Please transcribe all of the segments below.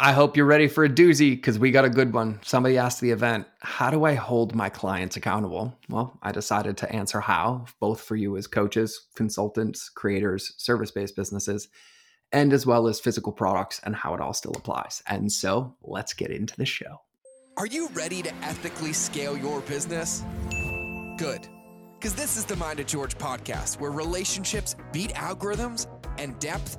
I hope you're ready for a doozy because we got a good one. Somebody asked the event, How do I hold my clients accountable? Well, I decided to answer how, both for you as coaches, consultants, creators, service based businesses, and as well as physical products and how it all still applies. And so let's get into the show. Are you ready to ethically scale your business? Good. Because this is the Mind of George podcast where relationships beat algorithms and depth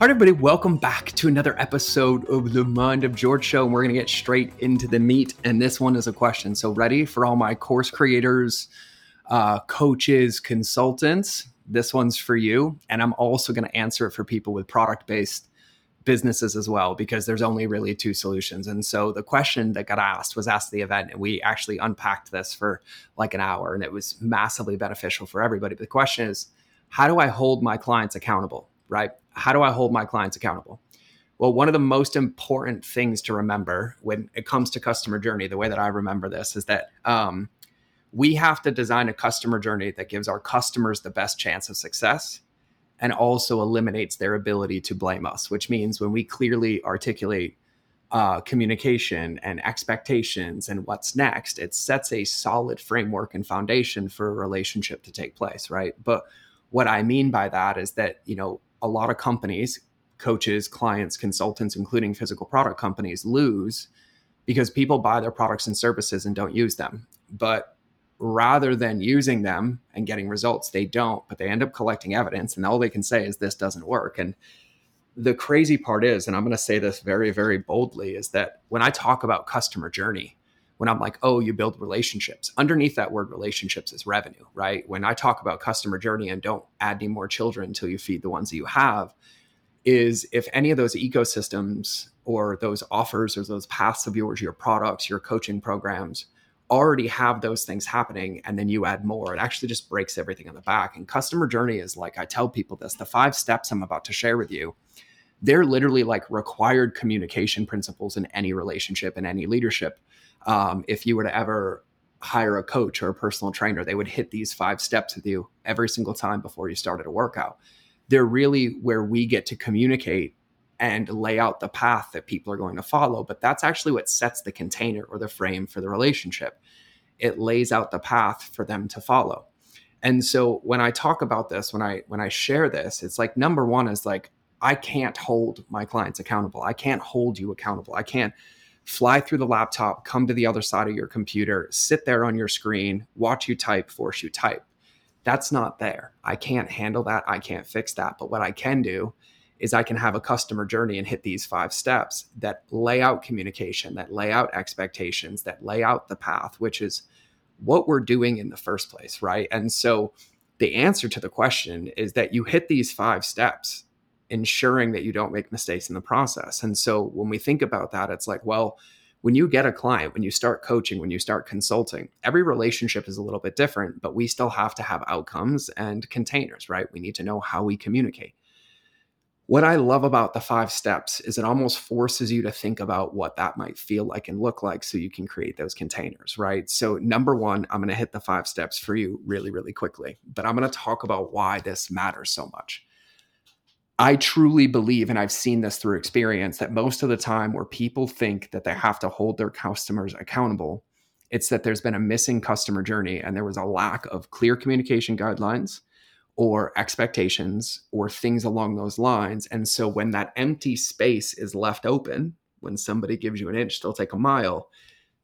All right, everybody, welcome back to another episode of the Mind of George show. And we're going to get straight into the meat. And this one is a question. So, ready for all my course creators, uh, coaches, consultants? This one's for you. And I'm also going to answer it for people with product based businesses as well, because there's only really two solutions. And so, the question that got asked was asked at the event. And we actually unpacked this for like an hour. And it was massively beneficial for everybody. But the question is, how do I hold my clients accountable? Right? How do I hold my clients accountable? Well, one of the most important things to remember when it comes to customer journey, the way that I remember this is that um, we have to design a customer journey that gives our customers the best chance of success and also eliminates their ability to blame us, which means when we clearly articulate uh, communication and expectations and what's next, it sets a solid framework and foundation for a relationship to take place, right? But what I mean by that is that, you know, a lot of companies, coaches, clients, consultants, including physical product companies, lose because people buy their products and services and don't use them. But rather than using them and getting results, they don't, but they end up collecting evidence and all they can say is this doesn't work. And the crazy part is, and I'm going to say this very, very boldly, is that when I talk about customer journey, when I'm like, oh, you build relationships, underneath that word relationships is revenue, right? When I talk about customer journey and don't add any more children until you feed the ones that you have, is if any of those ecosystems or those offers or those paths of yours, your products, your coaching programs already have those things happening and then you add more, it actually just breaks everything on the back. And customer journey is like, I tell people this the five steps I'm about to share with you they're literally like required communication principles in any relationship and any leadership um, if you were to ever hire a coach or a personal trainer, they would hit these five steps with you every single time before you started a workout. They're really where we get to communicate and lay out the path that people are going to follow. But that's actually what sets the container or the frame for the relationship. It lays out the path for them to follow. And so when I talk about this, when I when I share this, it's like number one is like I can't hold my clients accountable. I can't hold you accountable. I can't fly through the laptop, come to the other side of your computer, sit there on your screen, watch you type, force you type. That's not there. I can't handle that. I can't fix that. But what I can do is I can have a customer journey and hit these five steps that lay out communication, that lay out expectations, that lay out the path, which is what we're doing in the first place, right? And so the answer to the question is that you hit these five steps ensuring that you don't make mistakes in the process. And so when we think about that, it's like, well, when you get a client, when you start coaching, when you start consulting, every relationship is a little bit different, but we still have to have outcomes and containers, right? We need to know how we communicate. What I love about the five steps is it almost forces you to think about what that might feel like and look like so you can create those containers, right? So, number one, I'm going to hit the five steps for you really, really quickly, but I'm going to talk about why this matters so much. I truly believe, and I've seen this through experience, that most of the time where people think that they have to hold their customers accountable, it's that there's been a missing customer journey and there was a lack of clear communication guidelines or expectations or things along those lines. And so when that empty space is left open, when somebody gives you an inch, they'll take a mile.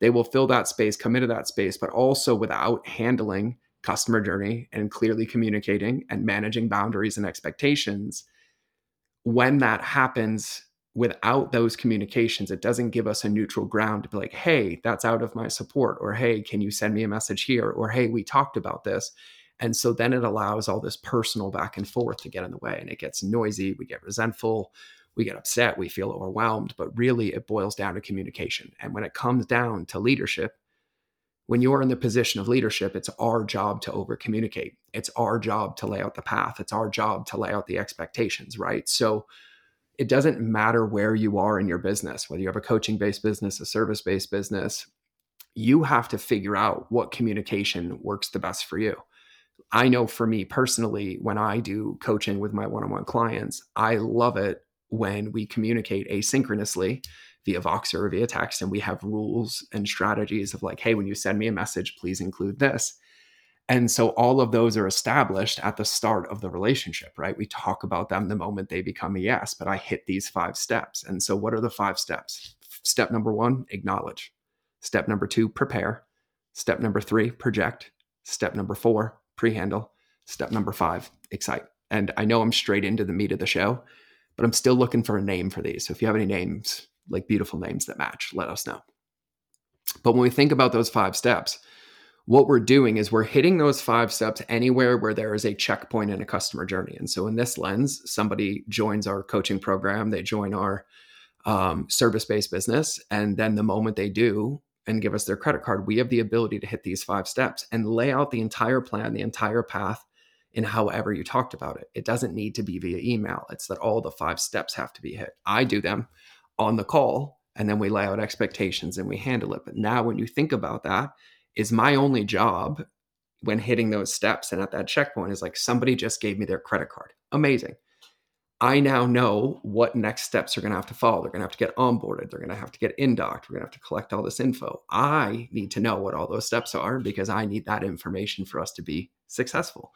They will fill that space, come into that space, but also without handling customer journey and clearly communicating and managing boundaries and expectations when that happens without those communications, it doesn't give us a neutral ground to be like, hey, that's out of my support, or hey, can you send me a message here, or hey, we talked about this. And so then it allows all this personal back and forth to get in the way and it gets noisy. We get resentful, we get upset, we feel overwhelmed. But really, it boils down to communication. And when it comes down to leadership, when you're in the position of leadership, it's our job to over communicate. It's our job to lay out the path. It's our job to lay out the expectations, right? So it doesn't matter where you are in your business, whether you have a coaching based business, a service based business, you have to figure out what communication works the best for you. I know for me personally, when I do coaching with my one on one clients, I love it when we communicate asynchronously via Voxer or via text, and we have rules and strategies of like, hey, when you send me a message, please include this. And so all of those are established at the start of the relationship, right? We talk about them the moment they become a yes, but I hit these five steps. And so, what are the five steps? Step number one, acknowledge. Step number two, prepare. Step number three, project. Step number four, pre handle. Step number five, excite. And I know I'm straight into the meat of the show, but I'm still looking for a name for these. So if you have any names, like beautiful names that match, let us know. But when we think about those five steps, what we're doing is we're hitting those five steps anywhere where there is a checkpoint in a customer journey. And so, in this lens, somebody joins our coaching program, they join our um, service based business. And then the moment they do and give us their credit card, we have the ability to hit these five steps and lay out the entire plan, the entire path in however you talked about it. It doesn't need to be via email, it's that all the five steps have to be hit. I do them on the call and then we lay out expectations and we handle it. But now, when you think about that, is my only job when hitting those steps and at that checkpoint is like somebody just gave me their credit card. Amazing. I now know what next steps are going to have to follow. They're going to have to get onboarded. They're going to have to get indocked. We're going to have to collect all this info. I need to know what all those steps are because I need that information for us to be successful.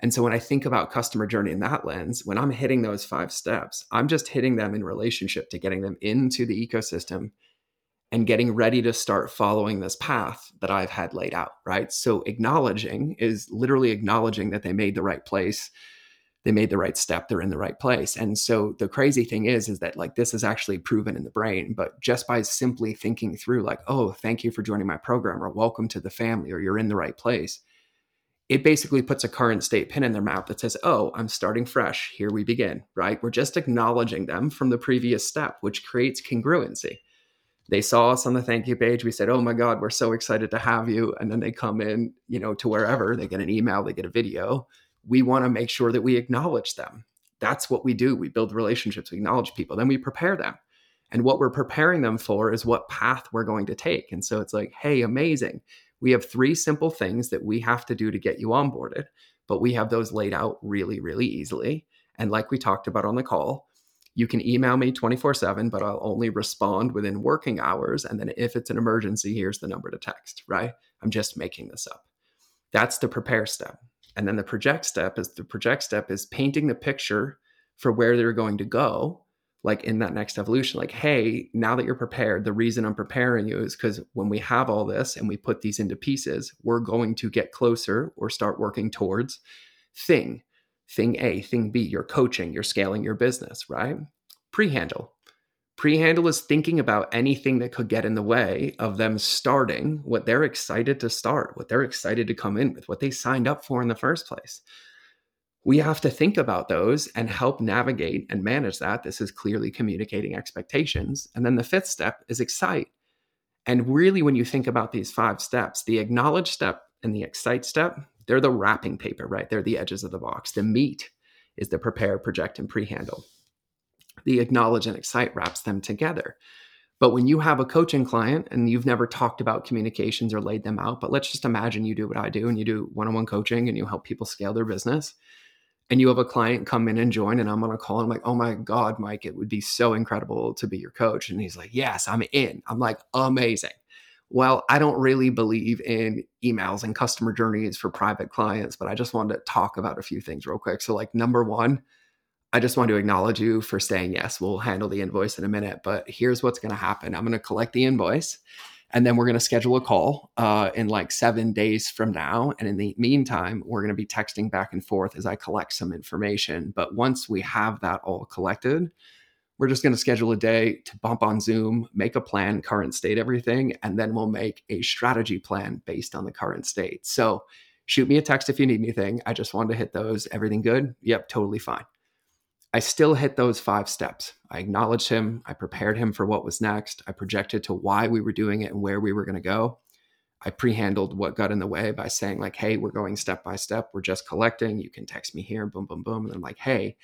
And so when I think about customer journey in that lens, when I'm hitting those five steps, I'm just hitting them in relationship to getting them into the ecosystem and getting ready to start following this path that I've had laid out, right? So acknowledging is literally acknowledging that they made the right place, they made the right step, they're in the right place. And so the crazy thing is is that like this is actually proven in the brain, but just by simply thinking through like, "Oh, thank you for joining my program," or "Welcome to the family," or "You're in the right place." It basically puts a current state pin in their map that says, Oh, I'm starting fresh. Here we begin, right? We're just acknowledging them from the previous step, which creates congruency they saw us on the thank you page. We said, "Oh my God, we're so excited to have you!" And then they come in, you know, to wherever they get an email, they get a video. We want to make sure that we acknowledge them. That's what we do. We build relationships. We acknowledge people. Then we prepare them. And what we're preparing them for is what path we're going to take. And so it's like, hey, amazing. We have three simple things that we have to do to get you onboarded, but we have those laid out really, really easily. And like we talked about on the call, you can email me 24 7, but I'll only respond within working hours. And then if it's an emergency, here's the number to text, right? I'm just making this up. That's the prepare step. And then the project step is the project step is painting the picture for where they're going to go, like in that next evolution. Like, hey, now that you're prepared, the reason I'm preparing you is because when we have all this and we put these into pieces, we're going to get closer or start working towards thing thing A, thing B, you're coaching, you're scaling your business, right? Pre handle. Pre handle is thinking about anything that could get in the way of them starting what they're excited to start, what they're excited to come in with, what they signed up for in the first place. We have to think about those and help navigate and manage that. This is clearly communicating expectations. And then the fifth step is excite. And really, when you think about these five steps, the acknowledge step and the excite step, they're the wrapping paper, right? They're the edges of the box. The meat is the prepare, project, and pre-handle. The acknowledge and excite wraps them together. But when you have a coaching client and you've never talked about communications or laid them out, but let's just imagine you do what I do and you do one on one coaching and you help people scale their business. And you have a client come in and join, and I'm on a call. And I'm like, oh my God, Mike, it would be so incredible to be your coach. And he's like, yes, I'm in. I'm like, amazing well, I don't really believe in emails and customer journeys for private clients, but I just wanted to talk about a few things real quick. So, like, number one, I just want to acknowledge you for saying yes. We'll handle the invoice in a minute, but here's what's going to happen I'm going to collect the invoice and then we're going to schedule a call uh, in like seven days from now. And in the meantime, we're going to be texting back and forth as I collect some information. But once we have that all collected, we're just going to schedule a day to bump on Zoom, make a plan, current state everything, and then we'll make a strategy plan based on the current state. So shoot me a text if you need anything. I just wanted to hit those. Everything good? Yep, totally fine. I still hit those five steps. I acknowledged him. I prepared him for what was next. I projected to why we were doing it and where we were going to go. I pre-handled what got in the way by saying like, "Hey, we're going step by step. We're just collecting. You can text me here, boom, boom, boom." And I'm like, "Hey,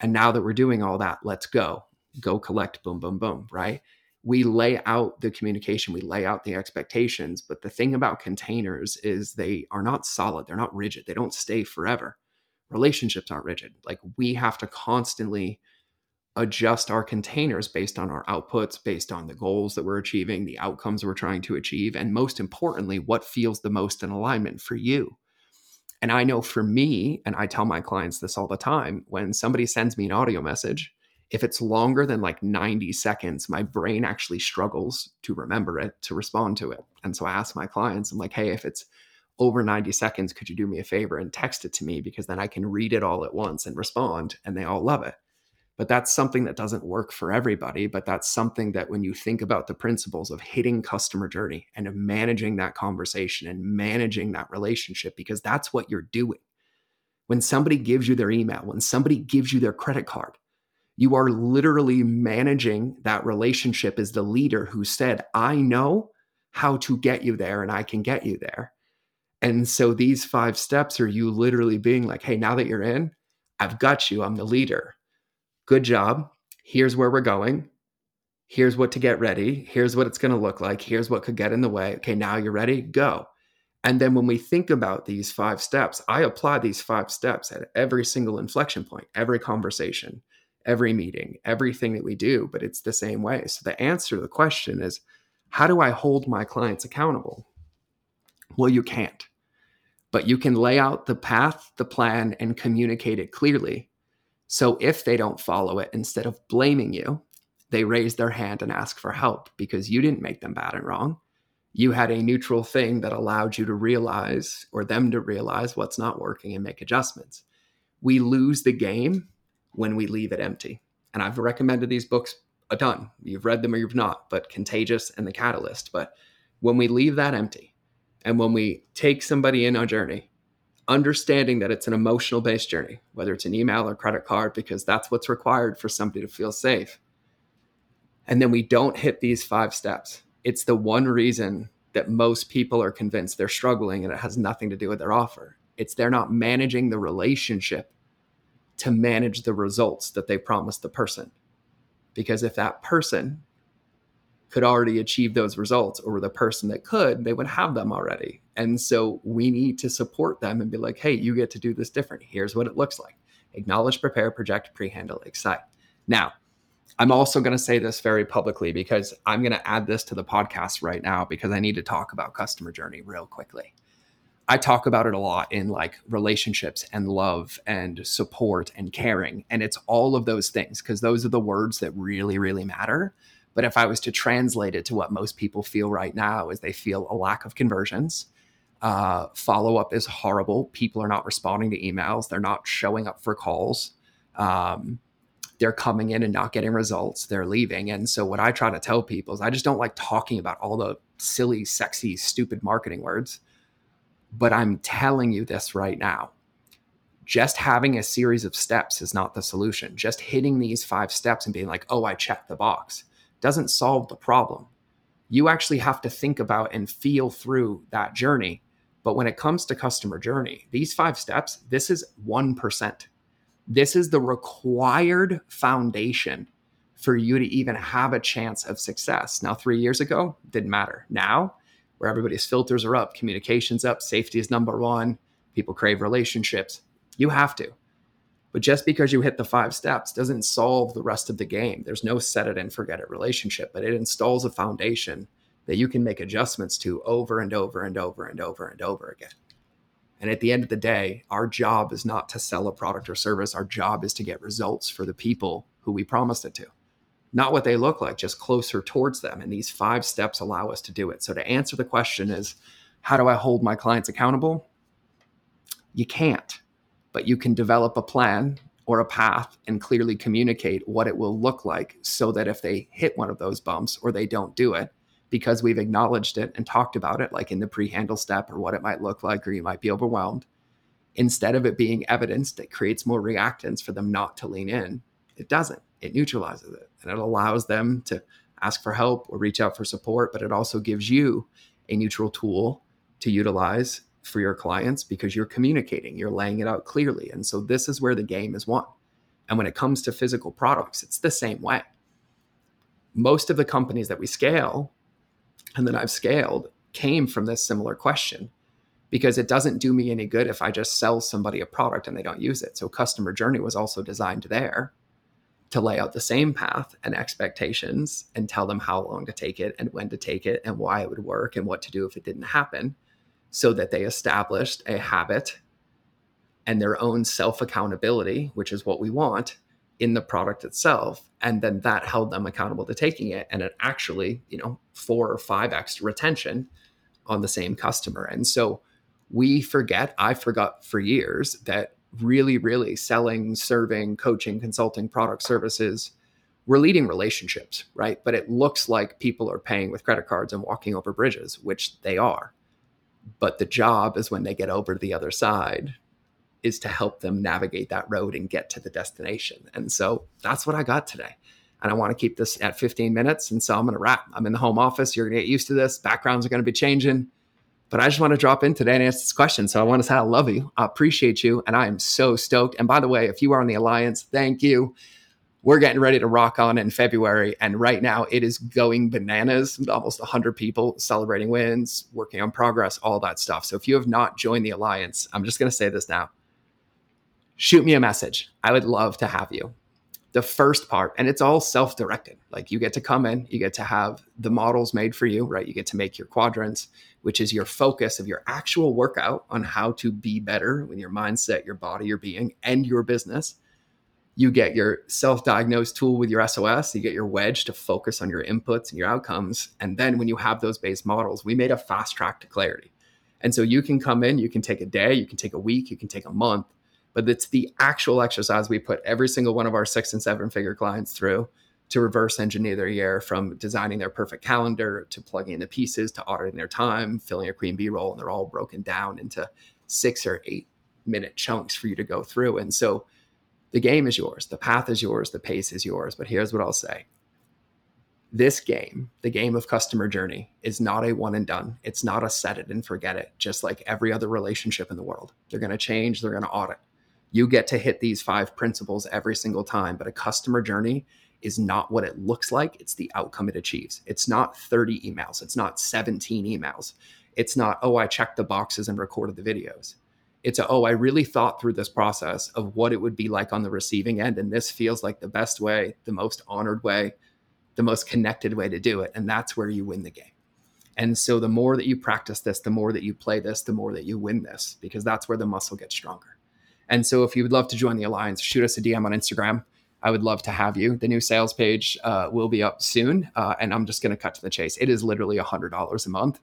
and now that we're doing all that, let's go. Go collect, boom, boom, boom." Right? We lay out the communication, we lay out the expectations. But the thing about containers is they are not solid. They're not rigid. They don't stay forever. Relationships aren't rigid. Like we have to constantly adjust our containers based on our outputs, based on the goals that we're achieving, the outcomes we're trying to achieve, and most importantly, what feels the most in alignment for you. And I know for me, and I tell my clients this all the time when somebody sends me an audio message, if it's longer than like 90 seconds, my brain actually struggles to remember it, to respond to it. And so I ask my clients, I'm like, hey, if it's over 90 seconds, could you do me a favor and text it to me? Because then I can read it all at once and respond, and they all love it. But that's something that doesn't work for everybody. But that's something that when you think about the principles of hitting customer journey and of managing that conversation and managing that relationship, because that's what you're doing. When somebody gives you their email, when somebody gives you their credit card, you are literally managing that relationship as the leader who said, I know how to get you there and I can get you there. And so these five steps are you literally being like, hey, now that you're in, I've got you. I'm the leader good job. Here's where we're going. Here's what to get ready. Here's what it's going to look like. Here's what could get in the way. Okay, now you're ready. Go. And then when we think about these five steps, I apply these five steps at every single inflection point, every conversation, every meeting, everything that we do, but it's the same way. So the answer to the question is how do I hold my clients accountable? Well, you can't, but you can lay out the path, the plan, and communicate it clearly so if they don't follow it, instead of blaming you, they raise their hand and ask for help because you didn't make them bad and wrong. You had a neutral thing that allowed you to realize or them to realize what's not working and make adjustments. We lose the game when we leave it empty. And I've recommended these books a ton. You've read them or you've not, but Contagious and The Catalyst. But when we leave that empty and when we take somebody in our journey understanding that it's an emotional based journey, whether it's an email or credit card, because that's what's required for somebody to feel safe. And then we don't hit these five steps. It's the one reason that most people are convinced they're struggling and it has nothing to do with their offer. It's they're not managing the relationship to manage the results that they promised the person. Because if that person could already achieve those results or the person that could, they would have them already. And so we need to support them and be like, hey, you get to do this different. Here's what it looks like acknowledge, prepare, project, pre handle, excite. Now, I'm also going to say this very publicly because I'm going to add this to the podcast right now because I need to talk about customer journey real quickly. I talk about it a lot in like relationships and love and support and caring. And it's all of those things because those are the words that really, really matter. But if I was to translate it to what most people feel right now, is they feel a lack of conversions. Uh, follow up is horrible. People are not responding to emails. They're not showing up for calls. Um, they're coming in and not getting results. They're leaving. And so, what I try to tell people is I just don't like talking about all the silly, sexy, stupid marketing words. But I'm telling you this right now. Just having a series of steps is not the solution. Just hitting these five steps and being like, oh, I checked the box doesn't solve the problem. You actually have to think about and feel through that journey. But when it comes to customer journey, these five steps, this is 1%. This is the required foundation for you to even have a chance of success. Now, three years ago, didn't matter. Now, where everybody's filters are up, communications up, safety is number one, people crave relationships, you have to. But just because you hit the five steps doesn't solve the rest of the game. There's no set it and forget it relationship, but it installs a foundation that you can make adjustments to over and over and over and over and over again. And at the end of the day, our job is not to sell a product or service. Our job is to get results for the people who we promised it to. Not what they look like, just closer towards them. And these five steps allow us to do it. So to answer the question is, how do I hold my clients accountable? You can't but you can develop a plan or a path and clearly communicate what it will look like so that if they hit one of those bumps or they don't do it because we've acknowledged it and talked about it like in the pre-handle step or what it might look like or you might be overwhelmed instead of it being evidence that creates more reactance for them not to lean in it doesn't. It neutralizes it and it allows them to ask for help or reach out for support but it also gives you a neutral tool to utilize for your clients because you're communicating, you're laying it out clearly. And so this is where the game is won. And when it comes to physical products, it's the same way. Most of the companies that we scale and that I've scaled came from this similar question because it doesn't do me any good if I just sell somebody a product and they don't use it. So customer journey was also designed there to lay out the same path and expectations and tell them how long to take it and when to take it and why it would work and what to do if it didn't happen so that they established a habit and their own self accountability, which is what we want in the product itself. And then that held them accountable to taking it. And it actually, you know, four or five X retention on the same customer. And so we forget, I forgot for years that really, really selling, serving, coaching, consulting, product services, we're leading relationships, right? But it looks like people are paying with credit cards and walking over bridges, which they are. But the job is when they get over to the other side, is to help them navigate that road and get to the destination. And so that's what I got today. And I want to keep this at 15 minutes. And so I'm going to wrap. I'm in the home office. You're going to get used to this. Backgrounds are going to be changing. But I just want to drop in today and answer this question. So I want to say I love you. I appreciate you. And I am so stoked. And by the way, if you are on the Alliance, thank you. We're getting ready to rock on in February. And right now it is going bananas. Almost 100 people celebrating wins, working on progress, all that stuff. So if you have not joined the Alliance, I'm just going to say this now shoot me a message. I would love to have you the first part and it's all self-directed like you get to come in you get to have the models made for you right you get to make your quadrants which is your focus of your actual workout on how to be better with your mindset your body your being and your business you get your self-diagnosed tool with your sos you get your wedge to focus on your inputs and your outcomes and then when you have those base models we made a fast track to clarity and so you can come in you can take a day you can take a week you can take a month but it's the actual exercise we put every single one of our six and seven figure clients through to reverse engineer their year from designing their perfect calendar to plugging in the pieces to auditing their time, filling a queen bee role, and they're all broken down into six or eight minute chunks for you to go through. And so the game is yours, the path is yours, the pace is yours. But here's what I'll say this game, the game of customer journey, is not a one and done. It's not a set it and forget it, just like every other relationship in the world. They're going to change, they're going to audit you get to hit these five principles every single time. But a customer journey is not what it looks like, it's the outcome it achieves. It's not 30 emails, it's not 17 emails. It's not, oh, I checked the boxes and recorded the videos. It's a, oh, I really thought through this process of what it would be like on the receiving end. And this feels like the best way, the most honored way, the most connected way to do it. And that's where you win the game. And so the more that you practice this, the more that you play this, the more that you win this, because that's where the muscle gets stronger. And so if you would love to join the alliance, shoot us a DM on Instagram. I would love to have you. The new sales page uh, will be up soon. Uh, and I'm just going to cut to the chase. It is literally $100 a month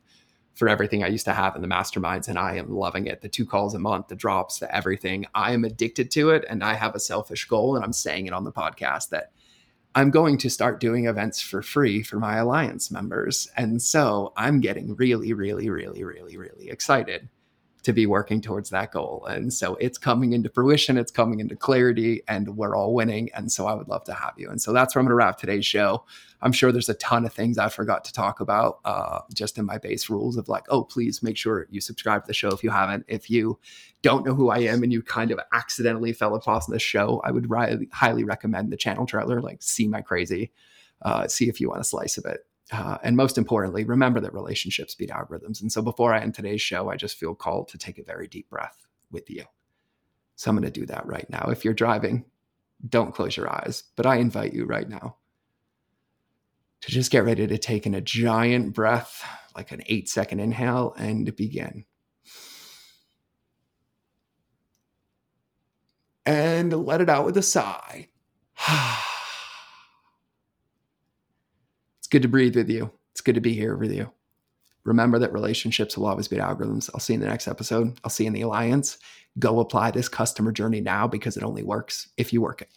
for everything I used to have in the masterminds. And I am loving it. The two calls a month, the drops, the everything. I am addicted to it. And I have a selfish goal. And I'm saying it on the podcast that I'm going to start doing events for free for my alliance members. And so I'm getting really, really, really, really, really excited to be working towards that goal. And so it's coming into fruition, it's coming into clarity, and we're all winning. And so I would love to have you. And so that's where I'm going to wrap today's show. I'm sure there's a ton of things I forgot to talk about uh, just in my base rules of like, oh, please make sure you subscribe to the show if you haven't. If you don't know who I am and you kind of accidentally fell across this show, I would ri- highly recommend the channel trailer, like see my crazy, uh, see if you want a slice of it. Uh, and most importantly, remember that relationships beat algorithms. And so before I end today's show, I just feel called to take a very deep breath with you. So I'm going to do that right now. If you're driving, don't close your eyes, but I invite you right now to just get ready to take in a giant breath, like an eight second inhale, and begin. And let it out with a sigh. good to breathe with you. It's good to be here with you. Remember that relationships will always beat algorithms. I'll see you in the next episode. I'll see you in the Alliance. Go apply this customer journey now because it only works if you work it.